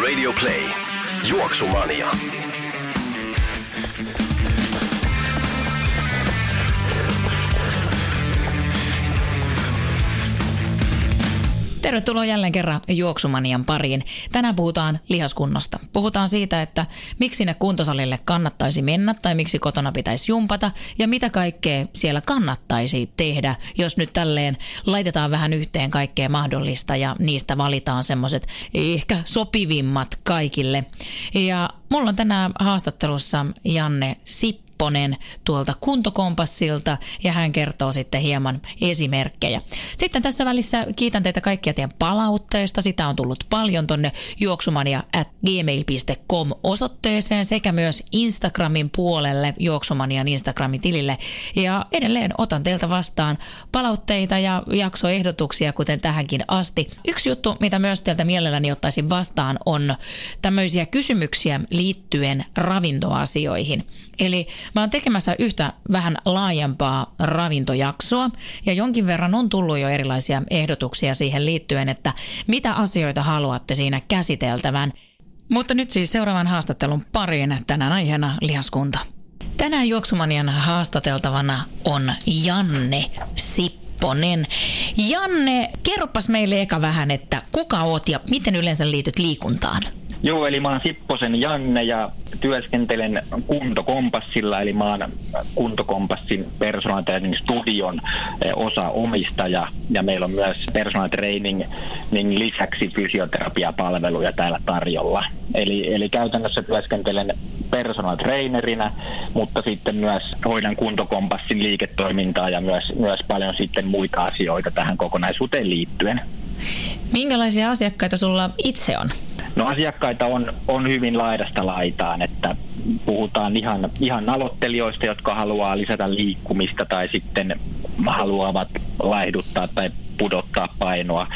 Radio Play. Juoksumania. Tervetuloa jälleen kerran Juoksumanian pariin. Tänään puhutaan lihaskunnosta. Puhutaan siitä, että miksi sinne kuntosalille kannattaisi mennä tai miksi kotona pitäisi jumpata ja mitä kaikkea siellä kannattaisi tehdä, jos nyt tälleen laitetaan vähän yhteen kaikkea mahdollista ja niistä valitaan semmoiset ehkä sopivimmat kaikille. Ja mulla on tänään haastattelussa Janne Sippi Lipponen tuolta kuntokompassilta ja hän kertoo sitten hieman esimerkkejä. Sitten tässä välissä kiitän teitä kaikkia teidän palautteista. Sitä on tullut paljon tonne juoksumania at gmail.com osoitteeseen sekä myös Instagramin puolelle juoksumanian Instagramin tilille. Ja edelleen otan teiltä vastaan palautteita ja jaksoehdotuksia, kuten tähänkin asti. Yksi juttu, mitä myös teiltä mielelläni ottaisin vastaan, on tämmöisiä kysymyksiä liittyen ravintoasioihin. Eli mä oon tekemässä yhtä vähän laajempaa ravintojaksoa ja jonkin verran on tullut jo erilaisia ehdotuksia siihen liittyen, että mitä asioita haluatte siinä käsiteltävän. Mutta nyt siis seuraavan haastattelun pariin tänään aiheena lihaskunta. Tänään Juoksumanian haastateltavana on Janne Sipponen. Janne, kerropas meille eka vähän, että kuka oot ja miten yleensä liityt liikuntaan? Joo, eli mä oon Sipposen Janne ja työskentelen kuntokompassilla, eli mä oon kuntokompassin personal training studion eh, osa omistaja ja meillä on myös personal training niin lisäksi fysioterapiapalveluja täällä tarjolla. Eli, eli käytännössä työskentelen personal trainerina, mutta sitten myös hoidan kuntokompassin liiketoimintaa ja myös, myös paljon sitten muita asioita tähän kokonaisuuteen liittyen. Minkälaisia asiakkaita sulla itse on? No asiakkaita on, on hyvin laidasta laitaan, että puhutaan ihan, ihan aloittelijoista, jotka haluaa lisätä liikkumista tai sitten haluavat laihduttaa tai pudottaa painoa.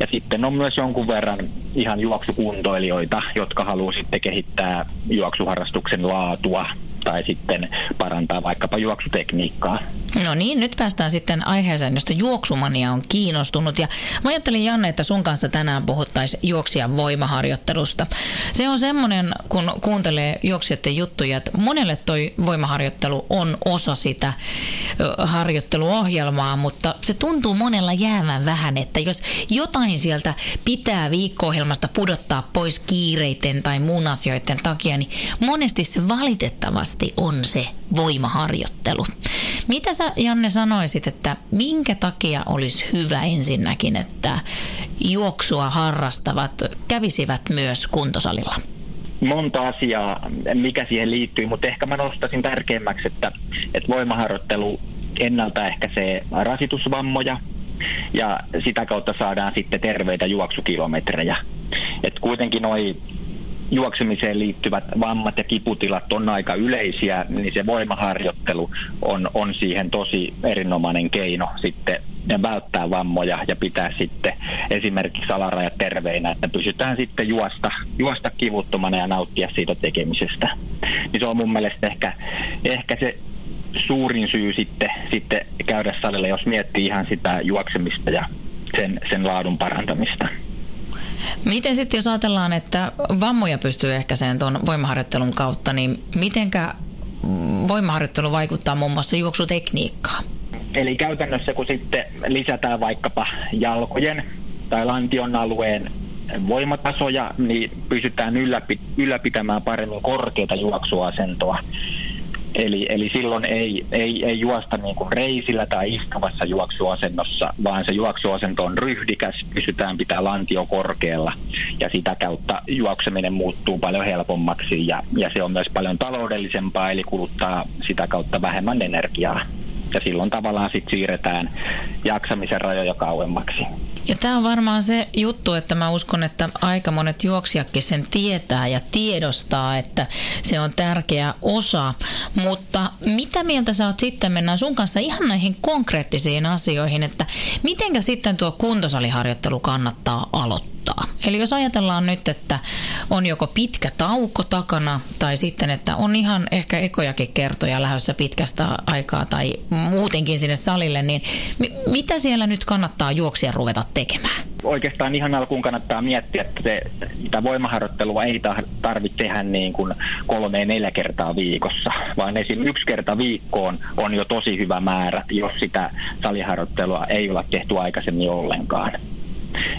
Ja sitten on myös jonkun verran ihan juoksukuntoilijoita, jotka haluaa sitten kehittää juoksuharrastuksen laatua tai sitten parantaa vaikkapa juoksutekniikkaa. No niin, nyt päästään sitten aiheeseen, josta juoksumania on kiinnostunut. Ja mä ajattelin Janne, että sun kanssa tänään puhuttaisiin juoksijan voimaharjoittelusta. Se on semmoinen, kun kuuntelee juoksijoiden juttuja, että monelle toi voimaharjoittelu on osa sitä harjoitteluohjelmaa, mutta se tuntuu monella jäävän vähän, että jos jotain sieltä pitää viikko-ohjelmasta pudottaa pois kiireiden tai muun asioiden takia, niin monesti se valitettavasti on se voimaharjoittelu. Mitä sä Janne sanoisit, että minkä takia olisi hyvä ensinnäkin, että juoksua harrastavat kävisivät myös kuntosalilla? monta asiaa, mikä siihen liittyy, mutta ehkä mä nostaisin tärkeimmäksi, että, että voimaharjoittelu ennaltaehkäisee rasitusvammoja ja sitä kautta saadaan sitten terveitä juoksukilometrejä. Et kuitenkin noi juoksemiseen liittyvät vammat ja kiputilat on aika yleisiä, niin se voimaharjoittelu on, on siihen tosi erinomainen keino sitten välttää vammoja ja pitää sitten esimerkiksi alarajat terveinä, että pysytään sitten juosta, juosta kivuttomana ja nauttia siitä tekemisestä. Niin se on mun mielestä ehkä, ehkä se suurin syy sitten, sitten käydä salille, jos miettii ihan sitä juoksemista ja sen, sen laadun parantamista. Miten sitten jos ajatellaan, että vammoja pystyy ehkäiseen tuon voimaharjoittelun kautta, niin mitenkä voimaharjoittelu vaikuttaa muun muassa juoksutekniikkaan? Eli käytännössä kun sitten lisätään vaikkapa jalkojen tai lantion alueen voimatasoja, niin pystytään ylläpitämään paremmin korkeata juoksuasentoa. Eli, eli silloin ei, ei, ei juosta niin kuin reisillä tai istuvassa juoksuasennossa, vaan se juoksuasento on ryhdikäs, pysytään pitää lantio korkealla ja sitä kautta juokseminen muuttuu paljon helpommaksi ja, ja se on myös paljon taloudellisempaa, eli kuluttaa sitä kautta vähemmän energiaa. Ja silloin tavallaan sitten siirretään jaksamisen rajoja kauemmaksi. Ja tämä on varmaan se juttu, että mä uskon, että aika monet juoksijakin sen tietää ja tiedostaa, että se on tärkeä osa. Mutta mitä mieltä sä oot sitten, mennään sun kanssa ihan näihin konkreettisiin asioihin, että mitenkä sitten tuo kuntosaliharjoittelu kannattaa aloittaa? Eli jos ajatellaan nyt, että on joko pitkä tauko takana tai sitten, että on ihan ehkä ekojakin kertoja lähdössä pitkästä aikaa tai muutenkin sinne salille, niin mitä siellä nyt kannattaa juoksia ruveta tekemään? Oikeastaan ihan alkuun kannattaa miettiä, että se, sitä voimaharjoittelua ei tarvitse tehdä niin kuin kolme neljä kertaa viikossa, vaan esim. yksi kerta viikkoon on jo tosi hyvä määrä, jos sitä saliharjoittelua ei ole tehty aikaisemmin ollenkaan.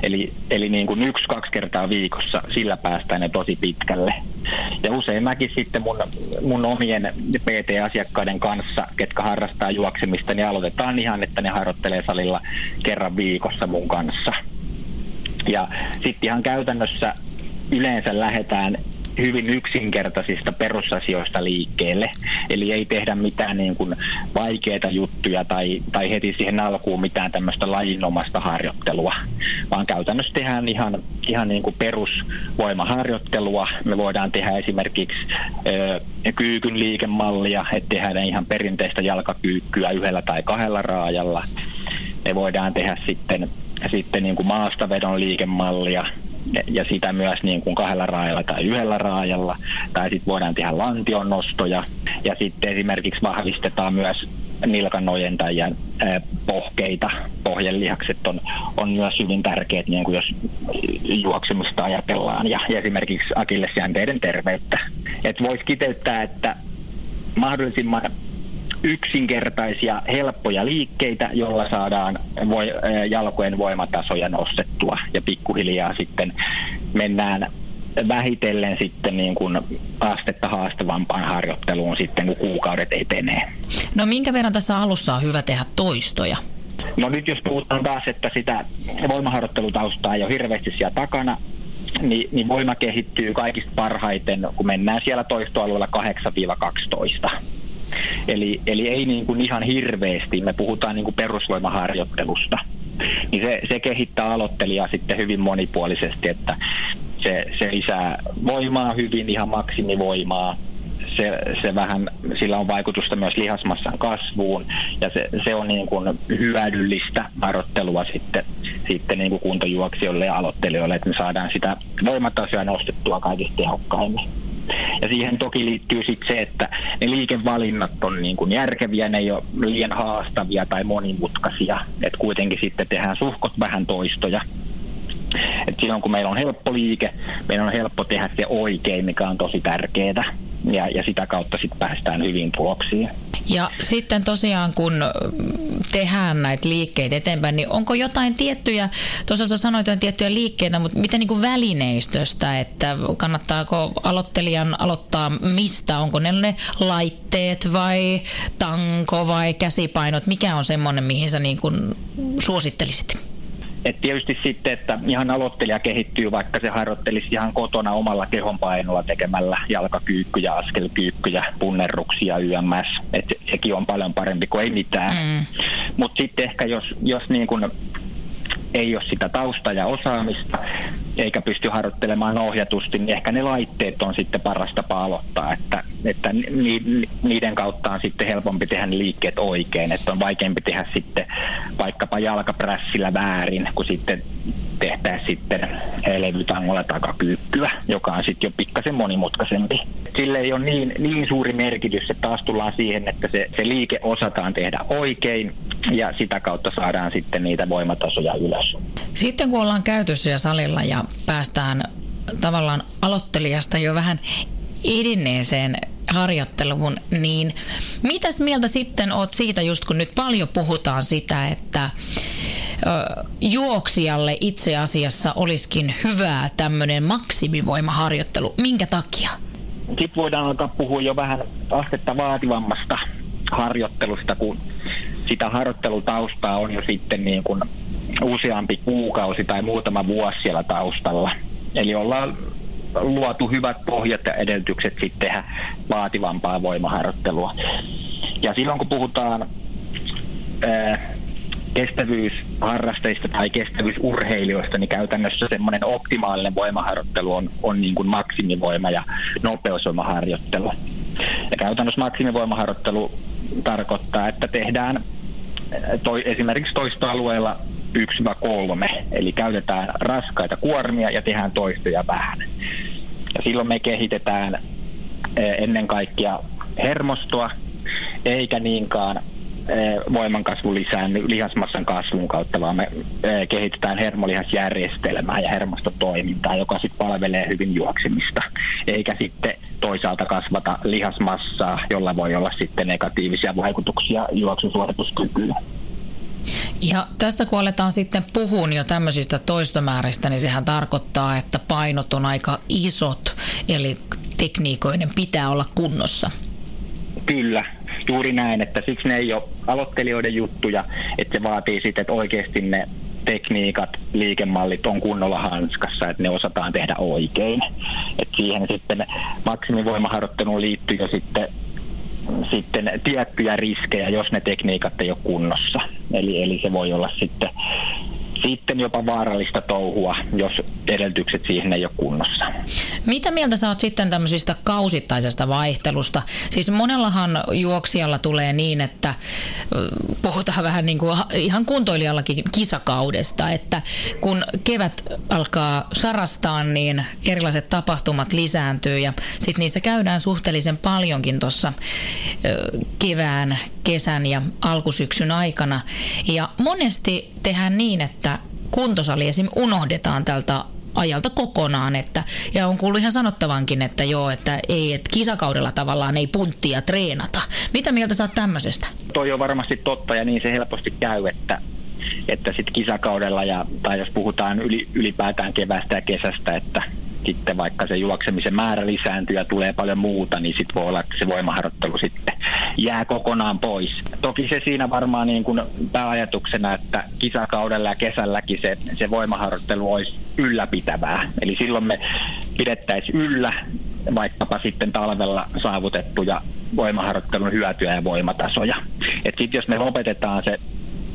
Eli, eli niin kuin yksi-kaksi kertaa viikossa, sillä päästään ne tosi pitkälle. Ja usein mäkin sitten mun, mun omien PT-asiakkaiden kanssa, ketkä harrastaa juoksemista, niin aloitetaan ihan, että ne harjoittelee salilla kerran viikossa mun kanssa. Ja sitten ihan käytännössä yleensä lähdetään hyvin yksinkertaisista perusasioista liikkeelle. Eli ei tehdä mitään niin kuin vaikeita juttuja tai, tai heti siihen alkuun mitään tämmöistä lajinomasta harjoittelua, vaan käytännössä tehdään ihan, ihan niin kuin perusvoimaharjoittelua. Me voidaan tehdä esimerkiksi ö, kyykyn liikemallia, että tehdään ihan perinteistä jalkakyykkyä yhdellä tai kahdella raajalla. Me voidaan tehdä sitten, sitten niin kuin maastavedon liikemallia, ja sitä myös niin kuin kahdella raajalla tai yhdellä raajalla. Tai sitten voidaan tehdä lantion nostoja ja sitten esimerkiksi vahvistetaan myös nilkanojentajien pohkeita. Pohjelihakset on, on myös hyvin tärkeät, niin kuin jos juoksemista ajatellaan ja, ja esimerkiksi akillesjänteiden terveyttä. Et voisi kiteyttää, että mahdollisimman yksinkertaisia, helppoja liikkeitä, joilla saadaan voi, jalkojen voimatasoja nostettua ja pikkuhiljaa sitten mennään vähitellen sitten niin kuin astetta haastavampaan harjoitteluun sitten, kun kuukaudet etenee. No minkä verran tässä alussa on hyvä tehdä toistoja? No nyt jos puhutaan taas, että sitä voimaharjoittelutaustaa ei ole hirveästi siellä takana, niin, niin voima kehittyy kaikista parhaiten, kun mennään siellä toistoalueella 8-12. Eli, eli ei niin kuin ihan hirveästi, me puhutaan niin kuin perusvoimaharjoittelusta. Niin se, se kehittää aloittelijaa sitten hyvin monipuolisesti, että se, se lisää voimaa hyvin, ihan maksimivoimaa. Se, se vähän, sillä on vaikutusta myös lihasmassan kasvuun ja se, se on niin kuin hyödyllistä harjoittelua sitten, sitten niin kuin kuntojuoksijoille ja aloittelijoille, että me saadaan sitä voimatasoa nostettua kaikista tehokkaimmin. Ja siihen toki liittyy sitten se, että ne liikevalinnat on niin kuin järkeviä, ne ei ole liian haastavia tai monimutkaisia. Että kuitenkin sitten tehdään suhkot vähän toistoja. Et silloin kun meillä on helppo liike, meidän on helppo tehdä se oikein, mikä on tosi tärkeää. Ja, ja sitä kautta sitten päästään hyvin tuloksiin. Ja sitten tosiaan kun tehdään näitä liikkeitä eteenpäin, niin onko jotain tiettyjä, tuossa sä sanoit jotain tiettyjä liikkeitä, mutta miten niin kuin välineistöstä, että kannattaako aloittelijan aloittaa mistä, onko ne ne laitteet vai tanko vai käsipainot, mikä on semmoinen, mihin sä niin kuin suosittelisit? Et tietysti sitten, että ihan aloittelija kehittyy, vaikka se harjoittelisi ihan kotona omalla kehonpainolla tekemällä jalkakyykkyjä, askelkyykkyjä, punnerruksia YMS. että sekin on paljon parempi kuin ei mitään. Mm. Mutta sitten ehkä jos, jos niin kun ei ole sitä tausta ja osaamista, eikä pysty harjoittelemaan ohjatusti, niin ehkä ne laitteet on sitten paras tapa aloittaa, että, että niiden kautta on sitten helpompi tehdä ne liikkeet oikein, että on vaikeampi tehdä sitten vaikkapa jalkaprässillä väärin, kun sitten tehtäisiin sitten levytangolla takakyykkyä, joka on sitten jo pikkasen monimutkaisempi. Sille ei ole niin, niin suuri merkitys, että taas tullaan siihen, että se, se liike osataan tehdä oikein ja sitä kautta saadaan sitten niitä voimatasoja ylös. Sitten kun ollaan käyty siellä salilla ja päästään tavallaan aloittelijasta jo vähän edenneeseen harjoitteluun, niin mitäs mieltä sitten oot siitä, just kun nyt paljon puhutaan sitä, että juoksijalle itse asiassa olisikin hyvää tämmöinen maksimivoimaharjoittelu. Minkä takia? Sitten voidaan alkaa puhua jo vähän astetta vaativammasta harjoittelusta, kun sitä harjoittelutaustaa on jo sitten niin kuin useampi kuukausi tai muutama vuosi siellä taustalla. Eli ollaan luotu hyvät pohjat ja edellytykset sitten tehdä vaativampaa voimaharjoittelua. Ja silloin kun puhutaan ää, kestävyysharrasteista tai kestävyysurheilijoista, niin käytännössä semmoinen optimaalinen voimaharjoittelu on, on niin kuin maksimivoima ja nopeusvoimaharjoittelu. Ja käytännössä maksimivoimaharjoittelu tarkoittaa, että tehdään toi, esimerkiksi toistoalueella 1-3, eli käytetään raskaita kuormia ja tehdään toistoja vähän. Ja silloin me kehitetään eh, ennen kaikkea hermostoa, eikä niinkaan eh, voimankasvun lisään lihasmassan kasvun kautta, vaan me eh, kehitetään hermolihasjärjestelmää ja hermostotoimintaa, joka sitten palvelee hyvin juoksemista, eikä sitten toisaalta kasvata lihasmassaa, jolla voi olla sitten negatiivisia vaikutuksia juoksusuorituskykyyn. Ja tässä kun aletaan sitten puhua jo tämmöisistä toistomääristä, niin sehän tarkoittaa, että painot on aika isot, eli tekniikoiden pitää olla kunnossa. Kyllä, juuri näin, että siksi ne ei ole aloittelijoiden juttuja, että se vaatii sitten, että oikeasti ne tekniikat, liikemallit on kunnolla hanskassa, että ne osataan tehdä oikein. Et siihen sitten maksimivoimaharjoitteluun liittyy jo sitten sitten tiettyjä riskejä, jos ne tekniikat ei ole kunnossa. Eli, eli se voi olla sitten sitten jopa vaarallista touhua, jos edellytykset siihen ei ole kunnossa. Mitä mieltä oot sitten tämmöisistä kausittaisesta vaihtelusta? Siis monellahan juoksijalla tulee niin, että puhutaan vähän niin kuin ihan kuntoilijallakin kisakaudesta, että kun kevät alkaa sarastaa, niin erilaiset tapahtumat lisääntyy ja sitten niissä käydään suhteellisen paljonkin tuossa kevään, kesän ja alkusyksyn aikana. Ja monesti tehdään niin, että kuntosali esim. unohdetaan tältä ajalta kokonaan. Että, ja on kuullut ihan sanottavankin, että joo, että ei, että kisakaudella tavallaan ei punttia treenata. Mitä mieltä oot tämmöisestä? Toi on varmasti totta ja niin se helposti käy, että että sitten kisakaudella ja, tai jos puhutaan yli, ylipäätään kevästä ja kesästä, että sitten vaikka se juoksemisen määrä lisääntyy ja tulee paljon muuta, niin sitten voi olla, että se voimaharjoittelu sitten jää kokonaan pois. Toki se siinä varmaan niin kuin pääajatuksena, että kisakaudella ja kesälläkin se, se voimaharjoittelu olisi ylläpitävää. Eli silloin me pidettäisiin yllä vaikkapa sitten talvella saavutettuja voimaharjoittelun hyötyjä ja voimatasoja. Sitten jos me lopetetaan se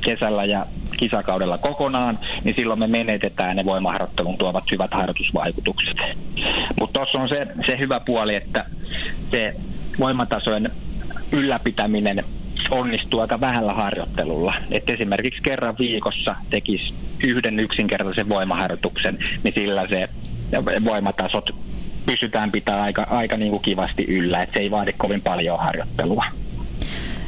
kesällä ja kisakaudella kokonaan, niin silloin me menetetään ne voimaharjoittelun tuovat hyvät harjoitusvaikutukset. Mutta tuossa on se, se hyvä puoli, että se voimatasojen ylläpitäminen onnistuu aika vähällä harjoittelulla. Et esimerkiksi kerran viikossa tekisi yhden yksinkertaisen voimaharjoituksen, niin sillä se voimatasot pysytään pitää aika, aika niin kuin kivasti yllä, että se ei vaadi kovin paljon harjoittelua.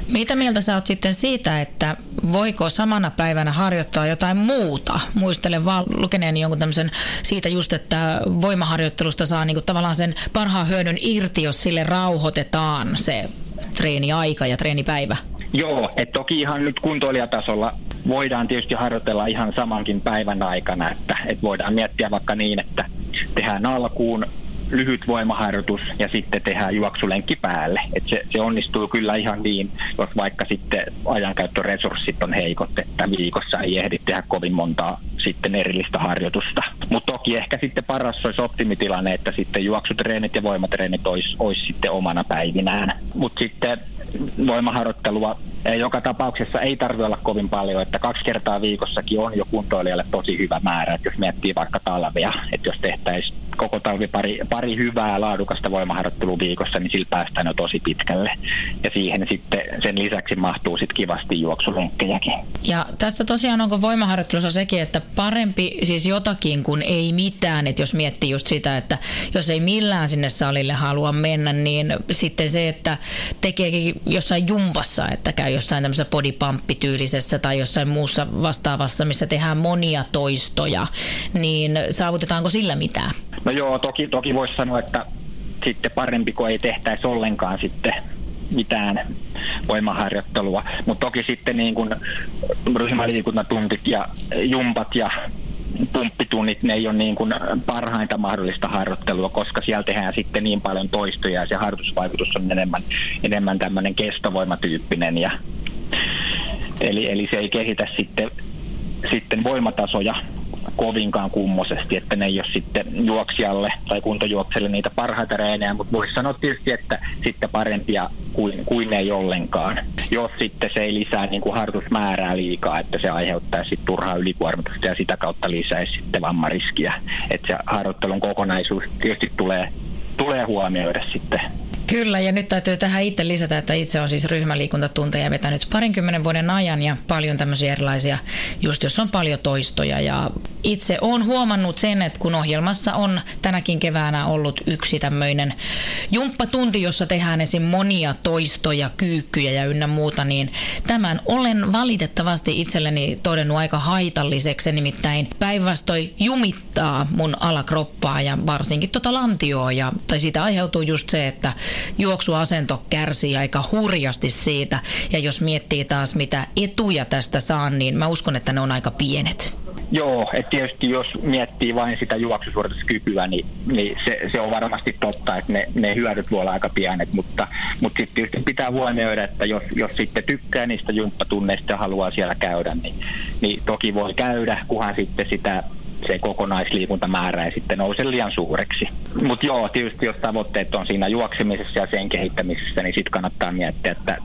Mitä mieltä sä oot sitten siitä, että voiko samana päivänä harjoittaa jotain muuta? Muistelen vaan lukeneeni jonkun tämmöisen siitä just, että voimaharjoittelusta saa niinku tavallaan sen parhaan hyödyn irti, jos sille rauhoitetaan se treeniaika ja treenipäivä. Joo, että toki ihan nyt kuntoilijatasolla voidaan tietysti harjoitella ihan samankin päivän aikana, että, että voidaan miettiä vaikka niin, että tehdään alkuun lyhyt voimaharjoitus ja sitten tehdään juoksulenkki päälle. Et se, se onnistuu kyllä ihan niin, jos vaikka sitten ajankäyttöresurssit on heikot, että viikossa ei ehdi tehdä kovin montaa sitten erillistä harjoitusta. Mutta toki ehkä sitten paras olisi optimitilanne, että sitten juoksutreenit ja voimatreenit olisi, olisi sitten omana päivinään. Mutta sitten voimaharjoittelua joka tapauksessa ei tarvitse olla kovin paljon, että kaksi kertaa viikossakin on jo kuntoilijalle tosi hyvä määrä, että jos miettii vaikka talvea, että jos tehtäisiin koko talvi pari, pari hyvää laadukasta voimaharjoittelua viikossa, niin sillä päästään jo tosi pitkälle. Ja siihen sitten sen lisäksi mahtuu sitten kivasti juoksulenkkejäkin. Ja tässä tosiaan onko voimaharjoittelussa sekin, että parempi siis jotakin kuin ei mitään, että jos miettii just sitä, että jos ei millään sinne salille halua mennä, niin sitten se, että tekeekin jossain jumpassa, että käy jossain tämmöisessä bodypump-tyylisessä tai jossain muussa vastaavassa, missä tehdään monia toistoja, niin saavutetaanko sillä mitään? No joo, toki, toki voisi sanoa, että sitten parempi, kuin ei tehtäisi ollenkaan sitten mitään voimaharjoittelua. Mutta toki sitten niin kuin ryhmäliikuntatuntit ja jumpat ja pumppitunnit, ne ei ole niin kuin parhainta mahdollista harjoittelua, koska siellä tehdään sitten niin paljon toistoja ja se harjoitusvaikutus on enemmän, enemmän tämmöinen kestovoimatyyppinen. Ja, eli, eli se ei kehitä sitten, sitten voimatasoja kovinkaan kummosesti, että ne ei ole sitten juoksijalle tai kuntojuokselle niitä parhaita reenejä, mutta voisi sanoa tietysti, että sitten parempia kuin, kuin ei ollenkaan. Jos sitten se ei lisää niin kuin harjoitusmäärää liikaa, että se aiheuttaa sitten turhaa ylikuormitusta ja sitä kautta lisäisi sitten vammariskiä. Että se harjoittelun kokonaisuus tietysti tulee, tulee huomioida sitten Kyllä, ja nyt täytyy tähän itse lisätä, että itse on siis ryhmäliikuntatunteja vetänyt parinkymmenen vuoden ajan ja paljon tämmöisiä erilaisia, just jos on paljon toistoja. Ja itse olen huomannut sen, että kun ohjelmassa on tänäkin keväänä ollut yksi tämmöinen jumppatunti, jossa tehdään esim. monia toistoja, kyykkyjä ja ynnä muuta, niin tämän olen valitettavasti itselleni todennut aika haitalliseksi, nimittäin päinvastoin jumittaa mun alakroppaa ja varsinkin tota lantioa, ja, tai siitä aiheutuu just se, että juoksuasento kärsii aika hurjasti siitä. Ja jos miettii taas mitä etuja tästä saan, niin mä uskon, että ne on aika pienet. Joo, että tietysti jos miettii vain sitä juoksusuorituskykyä, niin, niin se, se on varmasti totta, että ne, ne hyödyt voi olla aika pienet, mutta, mutta sitten tietysti pitää huomioida, että jos, jos sitten tykkää niistä jumppatunneista ja haluaa siellä käydä, niin, niin toki voi käydä, kunhan sitten sitä se kokonaisliikuntamäärä ei sitten nouse liian suureksi. Mutta joo, tietysti jos tavoitteet on siinä juoksemisessa ja sen kehittämisessä, niin sitten kannattaa miettiä, että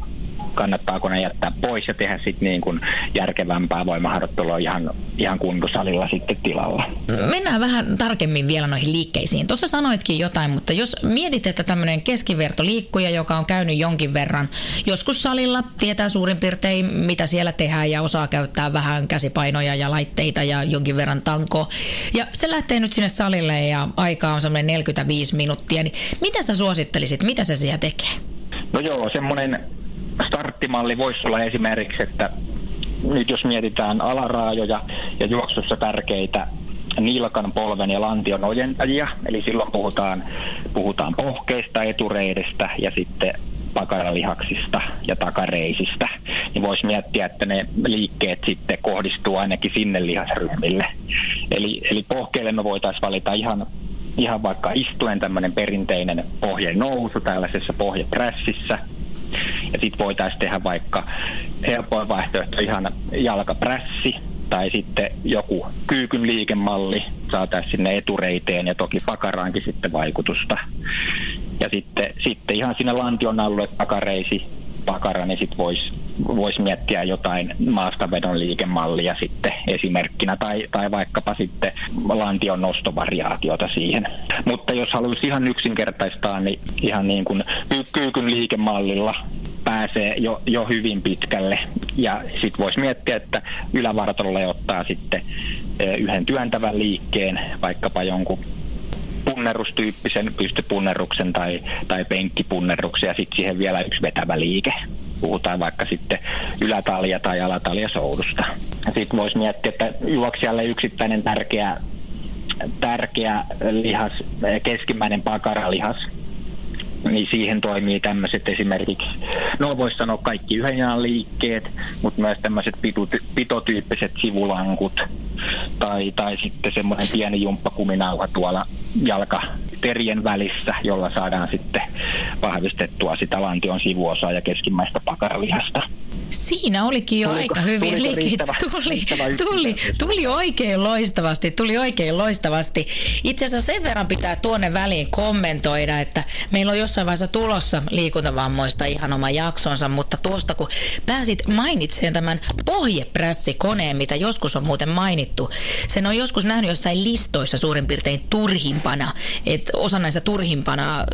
kannattaako ne jättää pois ja tehdä sitten niin kuin järkevämpää voimaharjoittelua ihan, ihan kuntosalilla sitten tilalla. Mennään vähän tarkemmin vielä noihin liikkeisiin. Tuossa sanoitkin jotain, mutta jos mietit, että tämmöinen keskivertoliikkuja, joka on käynyt jonkin verran joskus salilla, tietää suurin piirtein mitä siellä tehdään ja osaa käyttää vähän käsipainoja ja laitteita ja jonkin verran tanko. Ja se lähtee nyt sinne salille ja aika on semmoinen 45 minuuttia, niin mitä sä suosittelisit, mitä se siellä tekee? No joo, semmoinen starttimalli voisi olla esimerkiksi, että nyt jos mietitään alaraajoja ja juoksussa tärkeitä nilkan, polven ja lantion ojentajia, eli silloin puhutaan, puhutaan pohkeista, etureidestä ja sitten pakaralihaksista ja takareisistä, niin voisi miettiä, että ne liikkeet sitten kohdistuu ainakin sinne lihasryhmille. Eli, eli pohkeille me voitaisiin valita ihan, ihan vaikka istuen tämmöinen perinteinen pohjen nousu tällaisessa pohjeprässissä, ja sitten voitaisiin tehdä vaikka helpoin vaihtoehto ihan jalkaprässi tai sitten joku kyykyn liikemalli saataisiin sinne etureiteen ja toki pakaraankin sitten vaikutusta. Ja sitten, sitten ihan sinne lantion alueelle takareisi pakara, niin sitten voisi vois miettiä jotain maastavedon liikemallia sitten esimerkkinä tai, tai vaikkapa sitten lantion nostovariaatiota siihen. Mutta jos haluaisi ihan yksinkertaistaa, niin ihan niin kuin kyykyn liikemallilla pääsee jo, jo hyvin pitkälle. Ja sitten voisi miettiä, että ylävartalolle ottaa sitten e, yhden työntävän liikkeen, vaikkapa jonkun punnerustyyppisen pystypunnerruksen tai, tai penkkipunnerruksen ja sitten siihen vielä yksi vetävä liike. Puhutaan vaikka sitten ylätalja tai alatalja soudusta. Sitten voisi miettiä, että juoksijalle yksittäinen tärkeä, tärkeä lihas, keskimmäinen pakaralihas, niin siihen toimii tämmöiset esimerkiksi, no voisi sanoa kaikki yhden liikkeet, mutta myös tämmöiset pitotyyppiset sivulankut tai, tai sitten semmoinen pieni jumppakuminauha tuolla jalkaterien välissä, jolla saadaan sitten vahvistettua sitä lantion sivuosaa ja keskimmäistä pakaralihasta. Siinä olikin jo tuliko, aika hyvin liikkeitä. Tuli, tuli, tuli oikein loistavasti, tuli oikein loistavasti. Itse asiassa sen verran pitää tuonne väliin kommentoida, että meillä on jossain vaiheessa tulossa liikuntavammoista ihan oma jaksonsa, mutta tuosta kun pääsit mainitsemaan tämän pohjeprässikoneen, mitä joskus on muuten mainittu, sen on joskus nähnyt jossain listoissa suurin piirtein turhimpana, että osa näistä turhimpana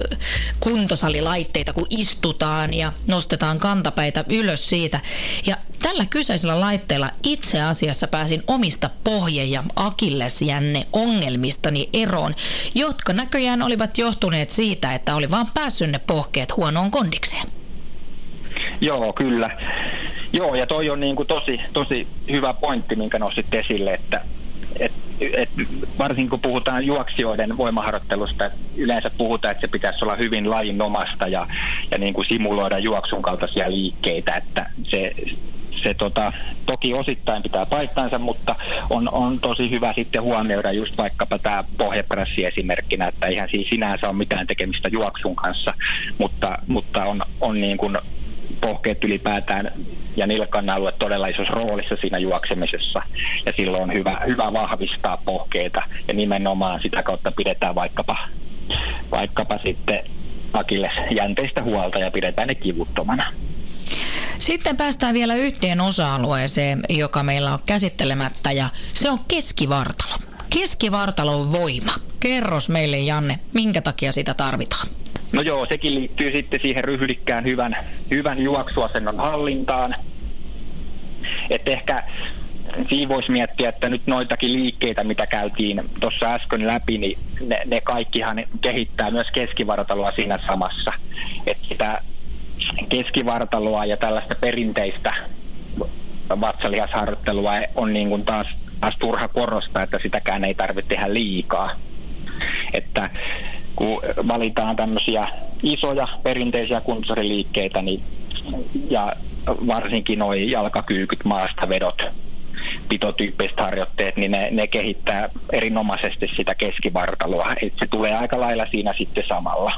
kuntosalilaitteita, kun istutaan ja nostetaan kantapäitä ylös siitä, ja tällä kyseisellä laitteella itse asiassa pääsin omista pohje- ja akillesjänne ongelmistani eroon, jotka näköjään olivat johtuneet siitä, että oli vaan päässyt ne pohkeet huonoon kondikseen. Joo, kyllä. Joo, ja toi on niin kuin tosi, tosi hyvä pointti, minkä nostit esille, että et, et, varsinkin kun puhutaan juoksijoiden voimaharjoittelusta, yleensä puhutaan, että se pitäisi olla hyvin lajinomasta ja, ja niin kuin simuloida juoksun kaltaisia liikkeitä, että se, se tota, toki osittain pitää paikkaansa, mutta on, on tosi hyvä sitten huomioida just vaikkapa tämä pohjaprässi esimerkkinä, että eihän siinä sinänsä ole mitään tekemistä juoksun kanssa, mutta, mutta on, on niin kuin pohkeet ylipäätään ja nilkan alue todella isossa roolissa siinä juoksemisessa. Ja silloin on hyvä, hyvä vahvistaa pohkeita ja nimenomaan sitä kautta pidetään vaikkapa, vaikkapa sitten akille jänteistä huolta ja pidetään ne kivuttomana. Sitten päästään vielä yhteen osa-alueeseen, joka meillä on käsittelemättä ja se on keskivartalo. Keskivartalon voima. Kerros meille Janne, minkä takia sitä tarvitaan? No joo, sekin liittyy sitten siihen ryhdikkään hyvän, hyvän juoksuasennon hallintaan. Että ehkä siinä voisi miettiä, että nyt noitakin liikkeitä, mitä käytiin tuossa äsken läpi, niin ne, ne kaikkihan kehittää myös keskivartaloa siinä samassa. Että sitä keskivartaloa ja tällaista perinteistä vatsalihasharjoittelua on niin kuin taas, taas turha korostaa, että sitäkään ei tarvitse tehdä liikaa. Että kun valitaan tämmöisiä isoja perinteisiä kuntosariliikkeitä, niin, ja varsinkin nuo jalkakyykyt, maastavedot, pitotyyppiset harjoitteet, niin ne, ne kehittää erinomaisesti sitä keskivartaloa. Et se tulee aika lailla siinä sitten samalla.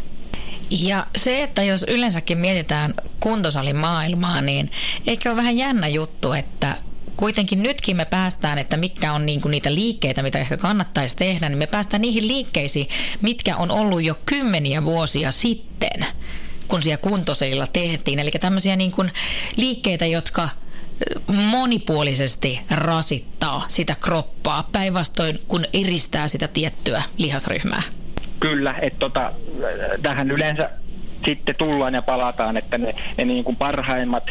Ja se, että jos yleensäkin mietitään kuntosalin maailmaa, niin eikö ole vähän jännä juttu, että kuitenkin nytkin me päästään, että mitkä on niinku niitä liikkeitä, mitä ehkä kannattaisi tehdä, niin me päästään niihin liikkeisiin, mitkä on ollut jo kymmeniä vuosia sitten, kun siellä kuntosalilla tehtiin. Eli tämmöisiä niinku liikkeitä, jotka monipuolisesti rasittaa sitä kroppaa, päinvastoin kun eristää sitä tiettyä lihasryhmää. Kyllä, että tota, tähän yleensä sitten tullaan ja palataan, että ne, ne niin kuin parhaimmat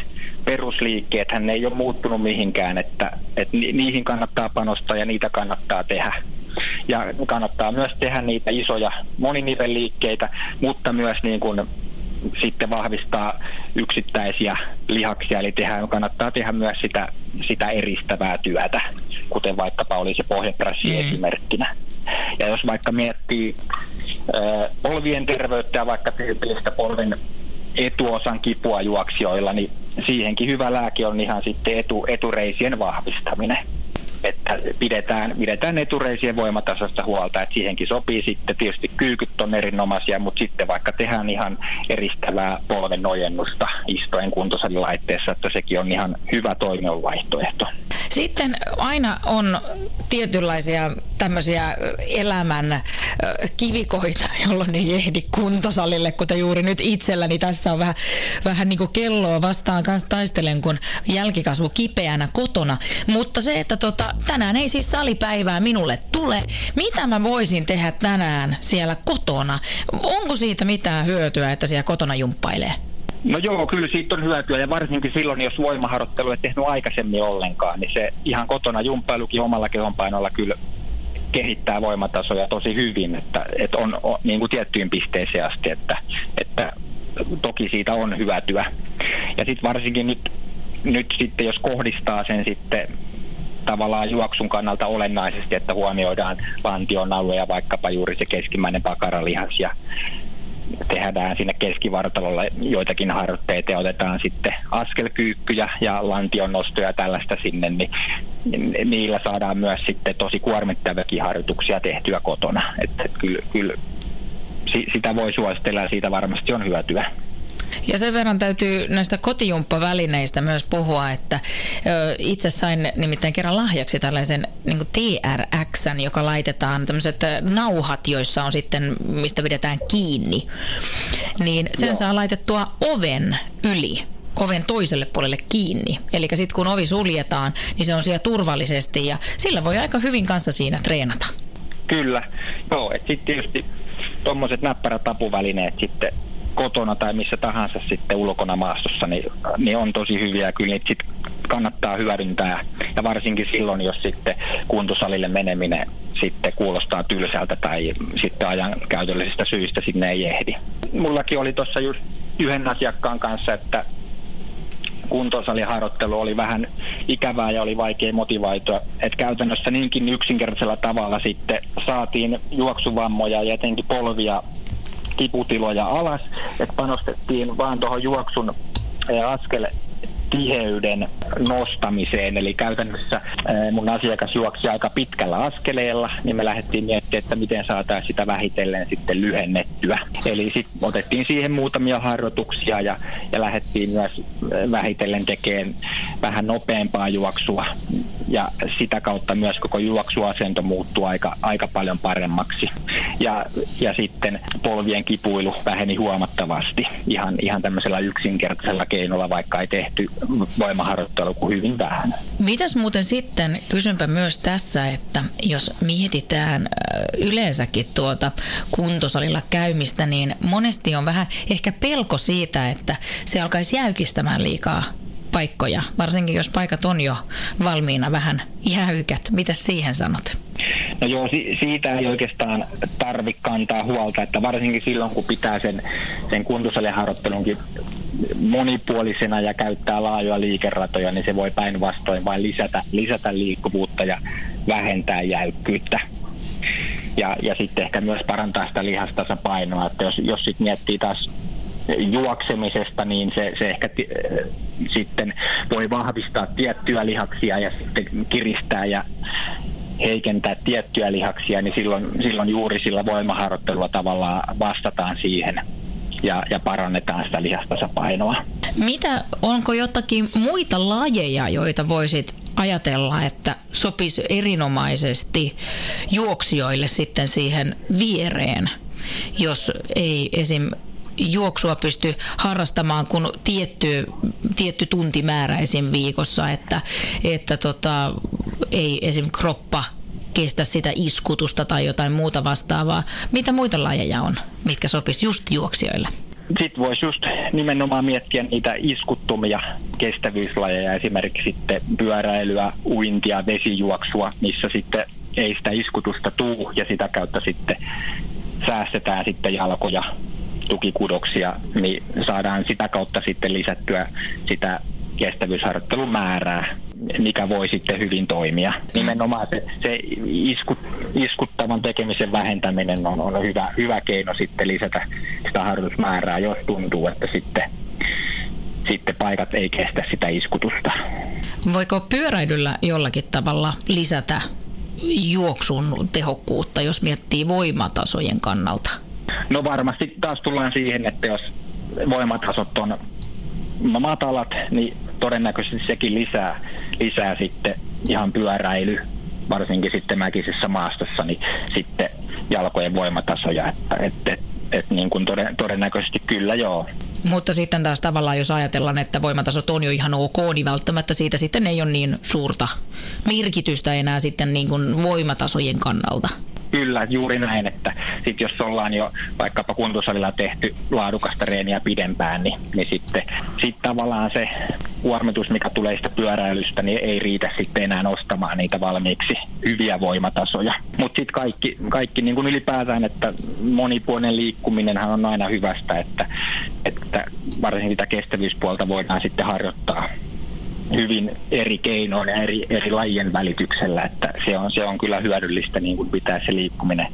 perusliikkeet ne ei ole muuttunut mihinkään, että, että niihin kannattaa panostaa ja niitä kannattaa tehdä. Ja kannattaa myös tehdä niitä isoja moninivelliikkeitä, mutta myös niin kuin sitten vahvistaa yksittäisiä lihaksia, eli tehdä, kannattaa tehdä myös sitä, sitä eristävää työtä, kuten vaikkapa oli se pohjapressi mm. esimerkkinä. Ja jos vaikka miettii äh, polvien terveyttä ja vaikka tyypillistä polven etuosan kipua juoksijoilla, niin siihenkin hyvä lääke on ihan sitten etu, etureisien vahvistaminen että pidetään, pidetään etureisien voimatasasta huolta, että siihenkin sopii sitten tietysti kyykyt on erinomaisia, mutta sitten vaikka tehdään ihan eristävää polven nojennusta istojen kuntosalilaitteessa, että sekin on ihan hyvä toimion vaihtoehto. Sitten aina on tietynlaisia tämmöisiä elämän kivikoita, jolloin ei ehdi kuntosalille, kuten juuri nyt itselläni tässä on vähän, vähän niin kuin kelloa vastaan kanssa taistelen, kun jälkikasvu kipeänä kotona. Mutta se, että tota, tänään ei siis salipäivää minulle tule. Mitä mä voisin tehdä tänään siellä kotona? Onko siitä mitään hyötyä, että siellä kotona jumppailee? No joo, kyllä siitä on hyötyä ja varsinkin silloin, jos voimaharjoittelu ei tehnyt aikaisemmin ollenkaan, niin se ihan kotona jumppailukin omalla kehonpainolla kyllä kehittää voimatasoja tosi hyvin, että, että on, on niin kuin tiettyyn pisteeseen asti, että, että toki siitä on hyötyä. Ja sitten varsinkin nyt, nyt sitten, jos kohdistaa sen sitten tavallaan juoksun kannalta olennaisesti, että huomioidaan lantion alue ja vaikkapa juuri se keskimmäinen pakaralihas ja tehdään sinne keskivartalolla joitakin harjoitteita ja otetaan sitten askelkyykkyjä ja lantion nostoja tällaista sinne, niin niillä saadaan myös sitten tosi kuormittaviakin harjoituksia tehtyä kotona. Että kyllä, kyllä sitä voi suositella ja siitä varmasti on hyötyä. Ja sen verran täytyy näistä kotijumppavälineistä myös puhua, että itse sain nimittäin kerran lahjaksi tällaisen niin TRX, joka laitetaan tämmöiset nauhat, joissa on sitten, mistä pidetään kiinni. Niin sen Joo. saa laitettua oven yli oven toiselle puolelle kiinni. Eli sitten kun ovi suljetaan, niin se on siellä turvallisesti ja sillä voi aika hyvin kanssa siinä treenata. Kyllä, joo, että sitten tietysti tuommoiset näppärät apuvälineet sitten kotona tai missä tahansa sitten ulkona maastossa, niin, niin on tosi hyviä. Kyllä niitä sit kannattaa hyödyntää. Ja varsinkin silloin, jos sitten kuntosalille meneminen sitten kuulostaa tylsältä tai sitten ajan käytöllisistä syistä sinne ei ehdi. Mullakin oli tuossa just yhden asiakkaan kanssa, että kuntosaliharjoittelu oli vähän ikävää ja oli vaikea motivoitua. Et käytännössä niinkin yksinkertaisella tavalla sitten saatiin juoksuvammoja ja etenkin polvia kiputiloja alas, että panostettiin vaan tuohon juoksun askel tiheyden nostamiseen. Eli käytännössä mun asiakas juoksi aika pitkällä askeleella, niin me lähdettiin miettimään, että miten saataisiin sitä vähitellen sitten lyhennettyä. Eli sitten otettiin siihen muutamia harjoituksia ja, ja lähdettiin myös vähitellen tekemään vähän nopeampaa juoksua ja sitä kautta myös koko juoksuasento muuttuu aika, aika paljon paremmaksi. Ja, ja sitten polvien kipuilu väheni huomattavasti ihan, ihan tämmöisellä yksinkertaisella keinolla, vaikka ei tehty voimaharjoittelu kuin hyvin vähän. Mitäs muuten sitten, kysynpä myös tässä, että jos mietitään yleensäkin tuota kuntosalilla käymistä, niin monesti on vähän ehkä pelko siitä, että se alkaisi jäykistämään liikaa paikkoja, varsinkin jos paikat on jo valmiina vähän jäykät. Mitä siihen sanot? No joo, si- siitä ei oikeastaan tarvitse kantaa huolta, että varsinkin silloin kun pitää sen, sen kuntosaliharjoittelunkin monipuolisena ja käyttää laajoja liikeratoja, niin se voi päinvastoin vain lisätä, lisätä liikkuvuutta ja vähentää jäykkyyttä. Ja, ja sitten ehkä myös parantaa sitä lihastasapainoa, että jos, jos sitten miettii taas juoksemisesta, niin se, se ehkä sitten voi vahvistaa tiettyjä lihaksia ja sitten kiristää ja heikentää tiettyjä lihaksia, niin silloin, silloin juuri sillä voimaharjoittelulla tavallaan vastataan siihen ja, ja parannetaan sitä lihastasapainoa. Mitä, onko jotakin muita lajeja, joita voisit ajatella, että sopisi erinomaisesti juoksijoille sitten siihen viereen, jos ei esim juoksua pysty harrastamaan kuin tietty, tietty tuntimäärä esim. viikossa, että, että tota, ei esim. kroppa kestä sitä iskutusta tai jotain muuta vastaavaa. Mitä muita lajeja on, mitkä sopisi just juoksijoille? Sitten voisi just nimenomaan miettiä niitä iskuttumia kestävyyslajeja, esimerkiksi sitten pyöräilyä, uintia, vesijuoksua, missä sitten ei sitä iskutusta tuu ja sitä kautta sitten säästetään sitten jalkoja tukikudoksia, niin saadaan sitä kautta sitten lisättyä sitä kestävyysharjoittelun määrää, mikä voi sitten hyvin toimia. Nimenomaan se, se iskut, iskuttavan tekemisen vähentäminen on, on hyvä, hyvä keino sitten lisätä sitä harjoitusmäärää, jos tuntuu, että sitten, sitten paikat ei kestä sitä iskutusta. Voiko pyöräilyllä jollakin tavalla lisätä juoksun tehokkuutta, jos miettii voimatasojen kannalta? No varmasti taas tullaan siihen, että jos voimatasot on matalat, niin todennäköisesti sekin lisää, lisää sitten ihan pyöräily, varsinkin sitten mäkisessä maastossa, niin sitten jalkojen voimatasoja, että et, et, et niin kuin toden, todennäköisesti kyllä joo. Mutta sitten taas tavallaan, jos ajatellaan, että voimatasot on jo ihan ok, niin välttämättä siitä sitten ei ole niin suurta merkitystä enää sitten niin kuin voimatasojen kannalta. Kyllä, juuri näin, että sit jos ollaan jo vaikkapa kuntosalilla tehty laadukasta reeniä pidempään, niin, niin sitten sit tavallaan se kuormitus, mikä tulee sitä pyöräilystä, niin ei riitä sitten enää nostamaan niitä valmiiksi hyviä voimatasoja. Mutta sitten kaikki, kaikki niin kuin ylipäätään, että monipuolinen liikkuminenhan on aina hyvästä, että, että varsinkin sitä kestävyyspuolta voidaan sitten harjoittaa hyvin eri keinoin ja eri, eri lajien välityksellä, että se on, se on kyllä hyödyllistä niin kuin pitää se liikkuminen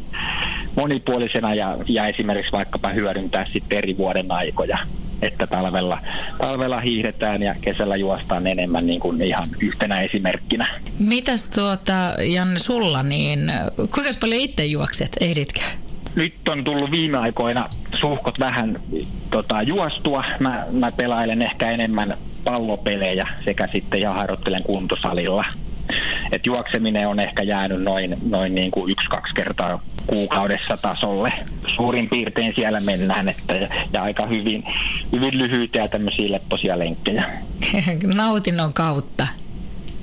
monipuolisena ja, ja esimerkiksi vaikkapa hyödyntää sitten eri vuoden aikoja että talvella, talvella hiihdetään ja kesällä juostaan enemmän niin kuin ihan yhtenä esimerkkinä. Mitäs tuota, Janne, sulla, niin kuinka paljon itse juokset, ehditkö? Nyt on tullut viime aikoina suhkot vähän tota, juostua. Mä, mä pelailen ehkä enemmän pallopelejä sekä sitten ja harjoittelen kuntosalilla. Et juokseminen on ehkä jäänyt noin, noin niin kuin yksi-kaksi kertaa kuukaudessa tasolle. Suurin piirtein siellä mennään, että, ja, ja aika hyvin, hyvin lyhyitä ja tämmöisiä lepposia lenkkejä. Nautinnon kautta.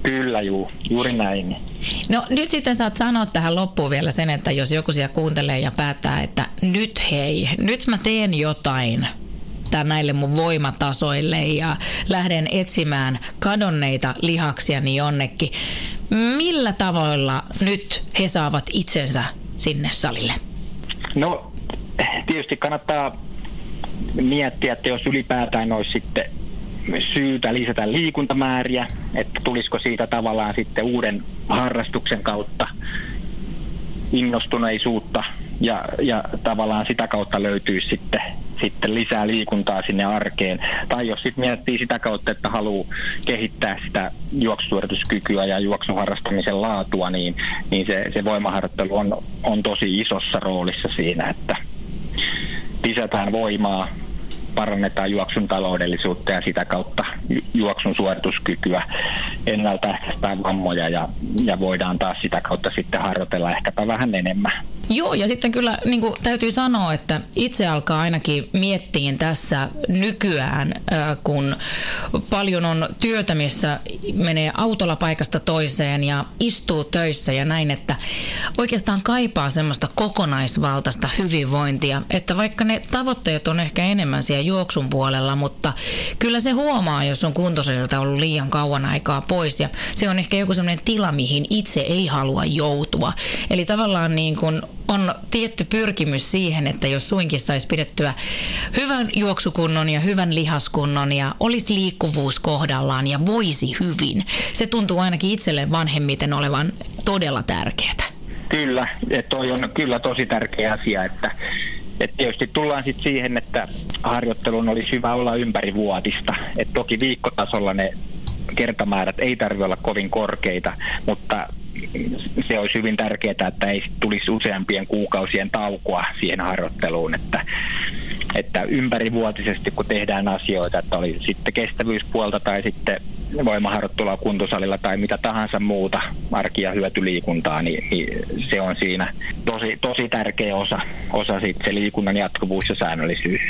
Kyllä, juu, juuri näin. No nyt sitten saat sanoa tähän loppuun vielä sen, että jos joku siellä kuuntelee ja päättää, että nyt hei, nyt mä teen jotain riittää näille mun voimatasoille ja lähden etsimään kadonneita lihaksiani jonnekin. Millä tavoilla nyt he saavat itsensä sinne salille? No tietysti kannattaa miettiä, että jos ylipäätään olisi sitten syytä lisätä liikuntamääriä, että tulisiko siitä tavallaan sitten uuden harrastuksen kautta innostuneisuutta ja, ja tavallaan sitä kautta löytyy sitten sitten lisää liikuntaa sinne arkeen. Tai jos sitten miettii sitä kautta, että haluaa kehittää sitä juoksusuorituskykyä ja juoksuharrastamisen laatua, niin, niin se, se voimaharjoittelu on, on tosi isossa roolissa siinä, että lisätään voimaa, parannetaan juoksun taloudellisuutta ja sitä kautta juoksun suorituskykyä, ennaltaehkäistään vammoja ja, ja voidaan taas sitä kautta sitten harjoitella ehkäpä vähän enemmän. Joo, ja sitten kyllä niin kuin täytyy sanoa, että itse alkaa ainakin miettiin tässä nykyään, kun paljon on työtä, missä menee autolla paikasta toiseen ja istuu töissä ja näin, että oikeastaan kaipaa semmoista kokonaisvaltaista hyvinvointia, että vaikka ne tavoitteet on ehkä enemmän siellä juoksun puolella, mutta kyllä se huomaa, jos on kuntosalilta ollut liian kauan aikaa pois ja se on ehkä joku semmoinen tila, mihin itse ei halua joutua. Eli tavallaan niin kuin on tietty pyrkimys siihen, että jos suinkin saisi pidettyä hyvän juoksukunnon ja hyvän lihaskunnon ja olisi liikkuvuus kohdallaan ja voisi hyvin. Se tuntuu ainakin itselleen vanhemmiten olevan todella tärkeää. Kyllä, toi on kyllä tosi tärkeä asia, että et tietysti tullaan sitten siihen, että harjoittelun olisi hyvä olla ympärivuotista. Et toki viikkotasolla ne kertamäärät ei tarvitse olla kovin korkeita, mutta se olisi hyvin tärkeää, että ei tulisi useampien kuukausien taukoa siihen harjoitteluun, että, että ympärivuotisesti kun tehdään asioita, että oli sitten kestävyyspuolta tai sitten voimaharjoittelua kuntosalilla tai mitä tahansa muuta arki- ja hyötyliikuntaa, niin, niin se on siinä tosi, tosi tärkeä osa, osa sitten se liikunnan jatkuvuus ja säännöllisyys.